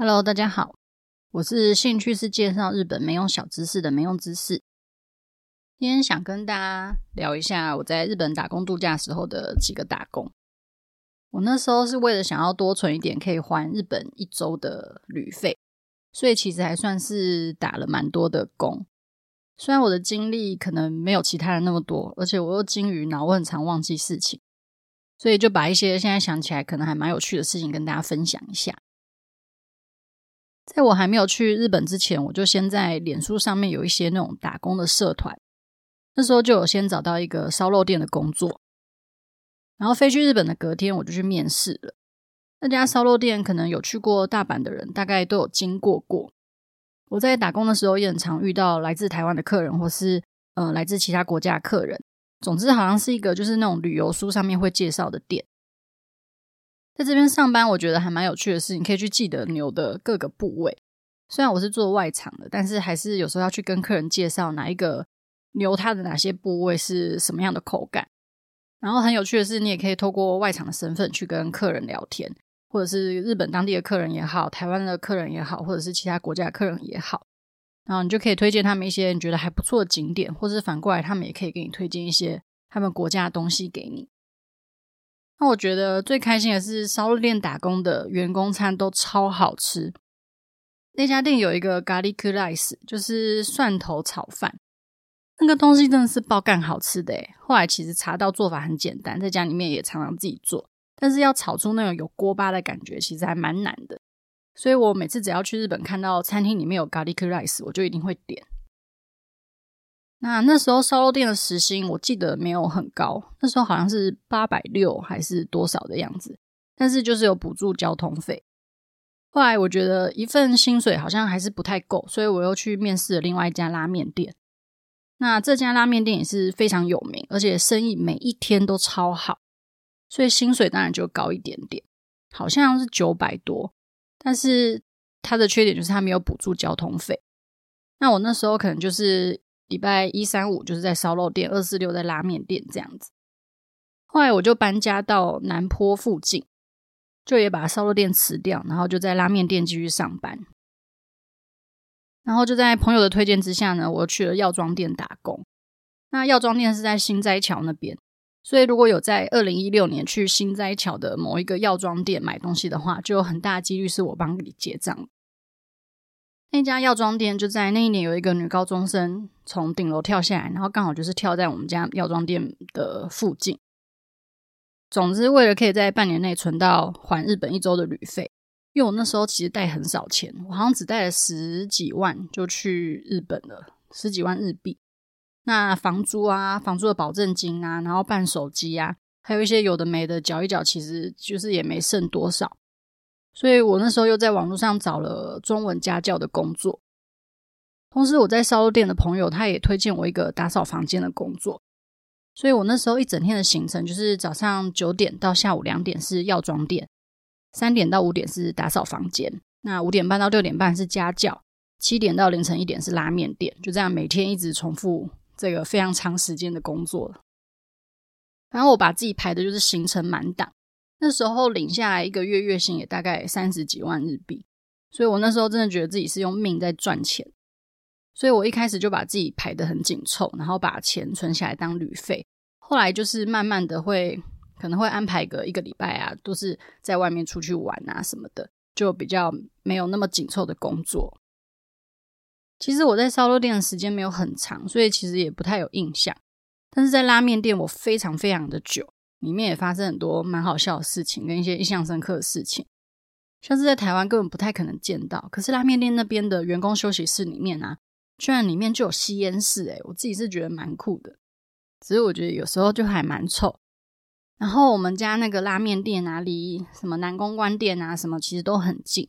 Hello，大家好，我是兴趣是介绍日本没用小知识的没用知识。今天想跟大家聊一下我在日本打工度假时候的几个打工。我那时候是为了想要多存一点可以还日本一周的旅费，所以其实还算是打了蛮多的工。虽然我的经历可能没有其他人那么多，而且我又金鱼脑，我很常忘记事情，所以就把一些现在想起来可能还蛮有趣的事情跟大家分享一下。在我还没有去日本之前，我就先在脸书上面有一些那种打工的社团，那时候就有先找到一个烧肉店的工作，然后飞去日本的隔天我就去面试了。那家烧肉店可能有去过大阪的人，大概都有经过过。我在打工的时候也很常遇到来自台湾的客人，或是呃来自其他国家的客人。总之，好像是一个就是那种旅游书上面会介绍的店。在这边上班，我觉得还蛮有趣的是，你可以去记得牛的各个部位。虽然我是做外场的，但是还是有时候要去跟客人介绍哪一个牛它的哪些部位是什么样的口感。然后很有趣的是，你也可以透过外场的身份去跟客人聊天，或者是日本当地的客人也好，台湾的客人也好，或者是其他国家的客人也好。然后你就可以推荐他们一些你觉得还不错的景点，或者是反过来，他们也可以给你推荐一些他们国家的东西给你。那我觉得最开心的是烧肉店打工的员工餐都超好吃。那家店有一个咖喱クライス，就是蒜头炒饭，那个东西真的是爆干好吃的诶。后来其实查到做法很简单，在家里面也常常自己做，但是要炒出那种有锅巴的感觉，其实还蛮难的。所以我每次只要去日本看到餐厅里面有咖喱クライス，我就一定会点。 那那时候烧肉店的时薪我记得没有很高，那时候好像是八百六还是多少的样子，但是就是有补助交通费。后来我觉得一份薪水好像还是不太够，所以我又去面试了另外一家拉面店。那这家拉面店也是非常有名，而且生意每一天都超好，所以薪水当然就高一点点，好像是九百多。但是它的缺点就是它没有补助交通费。那我那时候可能就是。礼拜一、三、五就是在烧肉店，二、四、六在拉面店这样子。后来我就搬家到南坡附近，就也把烧肉店辞掉，然后就在拉面店继续上班。然后就在朋友的推荐之下呢，我去了药妆店打工。那药妆店是在心斋桥那边，所以如果有在二零一六年去心斋桥的某一个药妆店买东西的话，就有很大几率是我帮你结账。那家药妆店就在那一年，有一个女高中生从顶楼跳下来，然后刚好就是跳在我们家药妆店的附近。总之，为了可以在半年内存到还日本一周的旅费，因为我那时候其实带很少钱，我好像只带了十几万就去日本了，十几万日币。那房租啊，房租的保证金啊，然后办手机啊，还有一些有的没的缴一缴，其实就是也没剩多少。所以我那时候又在网络上找了中文家教的工作，同时我在烧肉店的朋友他也推荐我一个打扫房间的工作，所以我那时候一整天的行程就是早上九点到下午两点是药妆店，三点到五点是打扫房间，那五点半到六点半是家教，七点到凌晨一点是拉面店，就这样每天一直重复这个非常长时间的工作。然后我把自己排的就是行程满档。那时候领下来一个月月薪也大概三十几万日币，所以我那时候真的觉得自己是用命在赚钱，所以我一开始就把自己排得很紧凑，然后把钱存下来当旅费。后来就是慢慢的会可能会安排个一个礼拜啊，都是在外面出去玩啊什么的，就比较没有那么紧凑的工作。其实我在烧肉店的时间没有很长，所以其实也不太有印象，但是在拉面店我非常非常的久。里面也发生很多蛮好笑的事情，跟一些印象深刻的事情，像是在台湾根本不太可能见到。可是拉面店那边的员工休息室里面啊，居然里面就有吸烟室，诶，我自己是觉得蛮酷的。只是我觉得有时候就还蛮臭。然后我们家那个拉面店啊，离什么南公关店啊什么其实都很近。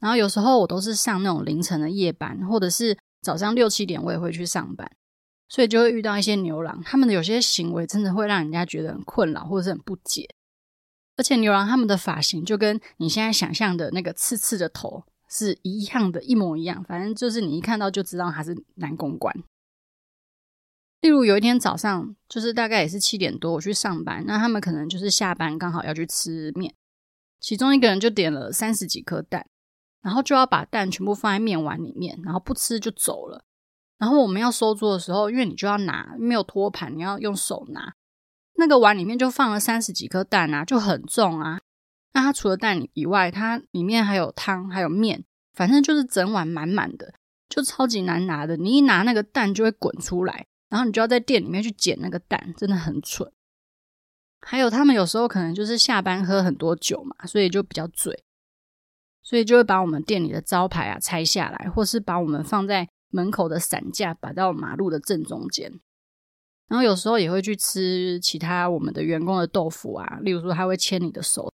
然后有时候我都是上那种凌晨的夜班，或者是早上六七点我也会去上班。所以就会遇到一些牛郎，他们的有些行为真的会让人家觉得很困扰或者是很不解。而且牛郎他们的发型就跟你现在想象的那个刺刺的头是一样的，一模一样。反正就是你一看到就知道他是男公关。例如有一天早上，就是大概也是七点多，我去上班，那他们可能就是下班刚好要去吃面，其中一个人就点了三十几颗蛋，然后就要把蛋全部放在面碗里面，然后不吃就走了。然后我们要收桌的时候，因为你就要拿，没有托盘，你要用手拿。那个碗里面就放了三十几颗蛋啊，就很重啊。那它除了蛋以外，它里面还有汤，还有面，反正就是整碗满满的，就超级难拿的。你一拿那个蛋就会滚出来，然后你就要在店里面去捡那个蛋，真的很蠢。还有他们有时候可能就是下班喝很多酒嘛，所以就比较醉，所以就会把我们店里的招牌啊拆下来，或是把我们放在门口的伞架摆到马路的正中间。然后有时候也会去吃其他我们的员工的豆腐啊，例如说他会牵你的手，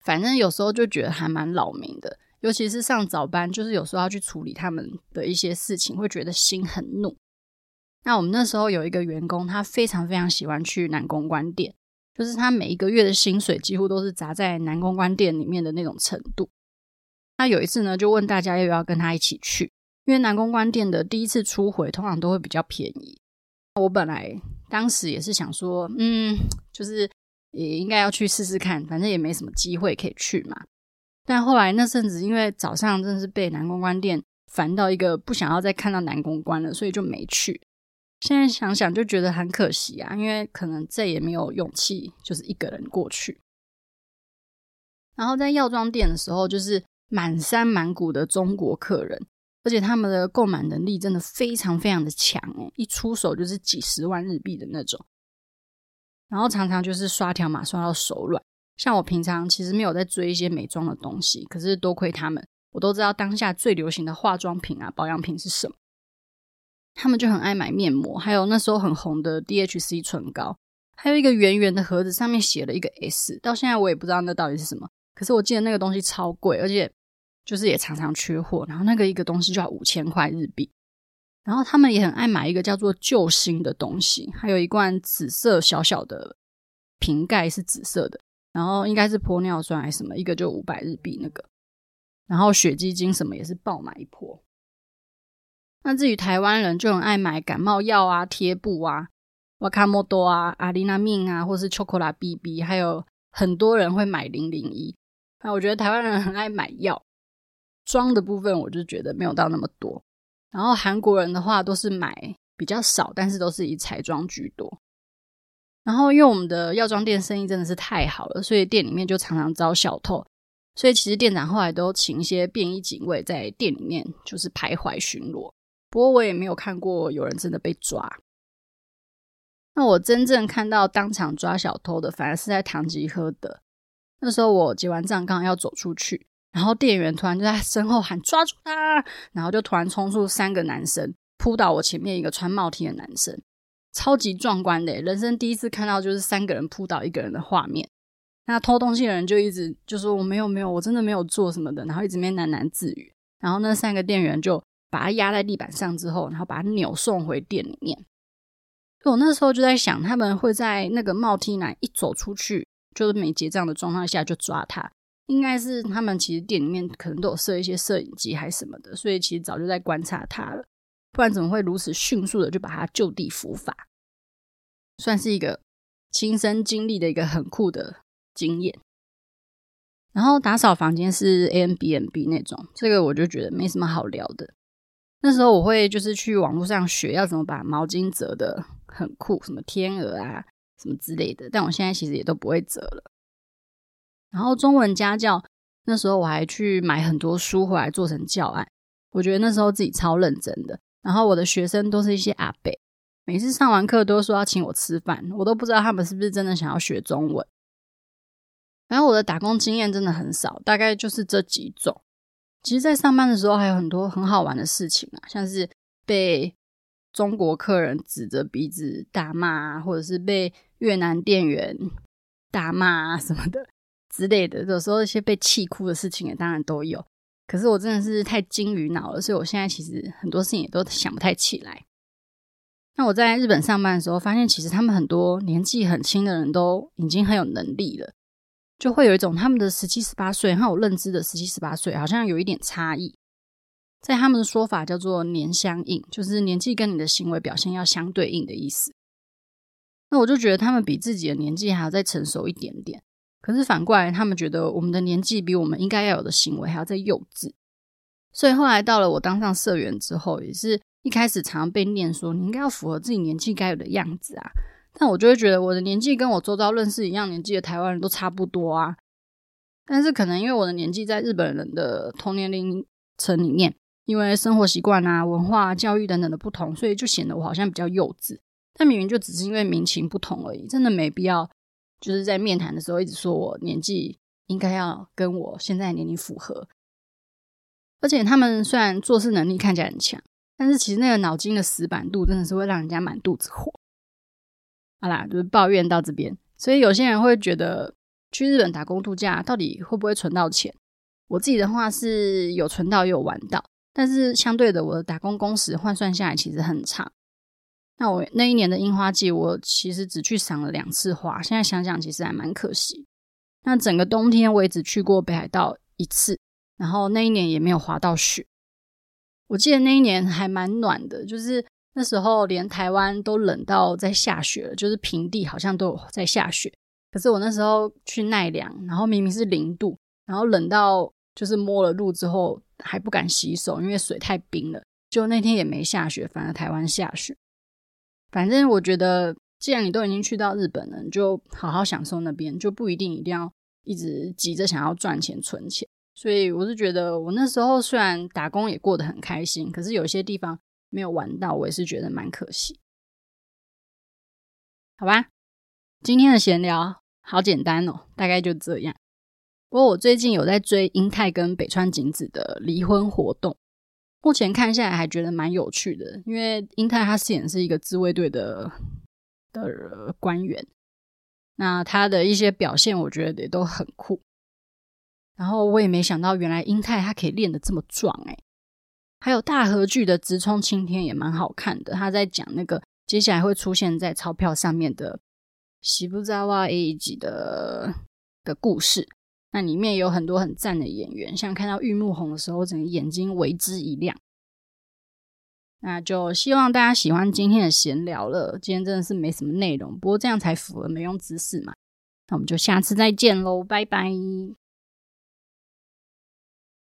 反正有时候就觉得还蛮扰民的，尤其是上早班，就是有时候要去处理他们的一些事情，会觉得心很怒。那我们那时候有一个员工，他非常非常喜欢去南公关店，就是他每一个月的薪水几乎都是砸在南公关店里面的那种程度。他有一次呢，就问大家要不要跟他一起去，因为南公关店的第一次出回通常都会比较便宜。我本来当时也是想说，嗯，就是也应该要去试试看，反正也没什么机会可以去嘛。但后来那阵子，因为早上真的是被南公关店烦到一个不想要再看到南公关了，所以就没去。现在想想就觉得很可惜啊，因为可能再也没有勇气，就是一个人过去。然后在药妆店的时候，就是满山满谷的中国客人，而且他们的购买能力真的非常非常的强诶，一出手就是几十万日币的那种。然后常常就是刷条码刷到手软。像我平常其实没有在追一些美妆的东西，可是多亏他们，我都知道当下最流行的化妆品啊、保养品是什么。他们就很爱买面膜，还有那时候很红的 DHC 唇膏，还有一个圆圆的盒子，上面写了一个 S，到现在我也不知道那到底是什么。可是我记得那个东西超贵，而且就是也常常缺货。然后那个一个东西就要五千块日币。然后他们也很爱买一个叫做救星的东西，还有一罐紫色小小的瓶盖是紫色的，然后应该是玻尿酸还是什么，一个就五百日币那个。然后雪肌精什么也是爆买一波。那至于台湾人就很爱买感冒药啊、贴布啊、瓦卡莫多啊、阿里纳命啊，或是巧克拉 BB，还有很多人会买零零一。那我觉得台湾人很爱买药，妆的部分我就觉得没有到那么多。然后韩国人的话都是买比较少，但是都是以彩妆居多。然后因为我们的药妆店生意真的是太好了，所以店里面就常常遭小偷。所以其实店长后来都请一些便衣警卫在店里面就是徘徊巡逻。不过我也没有看过有人真的被抓。那我真正看到当场抓小偷的，反而是在唐吉诃德。那时候我结完账，刚好要走出去，然后店员突然就在身后喊“抓住他”，然后就突然冲出三个男生，扑倒我前面一个穿帽 T 的男生，超级壮观的，人生第一次看到就是三个人扑倒一个人的画面。那偷东西的人就一直就说我没有没有，我真的没有做什么的，然后一直没喃喃自语。然后那三个店员就。把他压在地板上之后，然后把他扭送回店里面。我那时候就在想，他们会在那个帽 T 男一走出去，就是没结账的状态下就抓他，应该是他们其实店里面可能都有设一些摄影机还什么的，所以其实早就在观察他了，不然怎么会如此迅速的就把他就地伏法？算是一个亲身经历的一个很酷的经验。然后打扫房间是 AMBNB 那种，这个我就觉得没什么好聊的。那时候我会就是去网络上学要怎么把毛巾折的很酷，什么天鹅啊，什么之类的。但我现在其实也都不会折了。然后中文家教那时候我还去买很多书回来做成教案，我觉得那时候自己超认真的。然后我的学生都是一些阿伯，每次上完课都说要请我吃饭，我都不知道他们是不是真的想要学中文。然后我的打工经验真的很少，大概就是这几种。其实，在上班的时候还有很多很好玩的事情啊，像是被中国客人指着鼻子大骂啊，或者是被越南店员大骂啊什么的之类的。有时候一些被气哭的事情也当然都有。可是我真的是太金鱼脑了，所以我现在其实很多事情也都想不太起来。那我在日本上班的时候，发现其实他们很多年纪很轻的人都已经很有能力了。就会有一种他们的十七十八岁和我认知的十七十八岁好像有一点差异，在他们的说法叫做年相应，就是年纪跟你的行为表现要相对应的意思。那我就觉得他们比自己的年纪还要再成熟一点点，可是反过来，他们觉得我们的年纪比我们应该要有的行为还要再幼稚。所以后来到了我当上社员之后，也是一开始常常被念说你应该要符合自己年纪该有的样子啊。但我就会觉得我的年纪跟我周遭认识一样年纪的台湾人都差不多啊。但是可能因为我的年纪在日本人的同年龄层里面，因为生活习惯啊、文化、教育等等的不同，所以就显得我好像比较幼稚。但明明就只是因为民情不同而已，真的没必要就是在面谈的时候一直说我年纪应该要跟我现在年龄符合。而且他们虽然做事能力看起来很强，但是其实那个脑筋的死板度真的是会让人家满肚子火。好啦，就是抱怨到这边，所以有些人会觉得去日本打工度假到底会不会存到钱？我自己的话是有存到也有玩到，但是相对的，我的打工工时换算下来其实很长。那我那一年的樱花季，我其实只去赏了两次花，现在想想其实还蛮可惜。那整个冬天我也只去过北海道一次，然后那一年也没有滑到雪。我记得那一年还蛮暖的，就是。那时候连台湾都冷到在下雪了，就是平地好像都有在下雪。可是我那时候去奈良，然后明明是零度，然后冷到就是摸了路之后还不敢洗手，因为水太冰了。就那天也没下雪，反而台湾下雪。反正我觉得，既然你都已经去到日本了，你就好好享受那边，就不一定一定要一直急着想要赚钱存钱。所以我是觉得，我那时候虽然打工也过得很开心，可是有些地方。没有玩到，我也是觉得蛮可惜。好吧，今天的闲聊好简单哦，大概就这样。不过我最近有在追英泰跟北川景子的离婚活动，目前看下来还觉得蛮有趣的。因为英泰他饰演是一个自卫队的的官员，那他的一些表现我觉得也都很酷。然后我也没想到，原来英泰他可以练得这么壮哎。还有大河剧的直冲青天也蛮好看的，他在讲那个接下来会出现在钞票上面的西部扎瓦 A 级的的故事。那里面有很多很赞的演员，像看到玉木宏的时候，整个眼睛为之一亮。那就希望大家喜欢今天的闲聊了。今天真的是没什么内容，不过这样才符合没用知识嘛。那我们就下次再见喽，拜拜。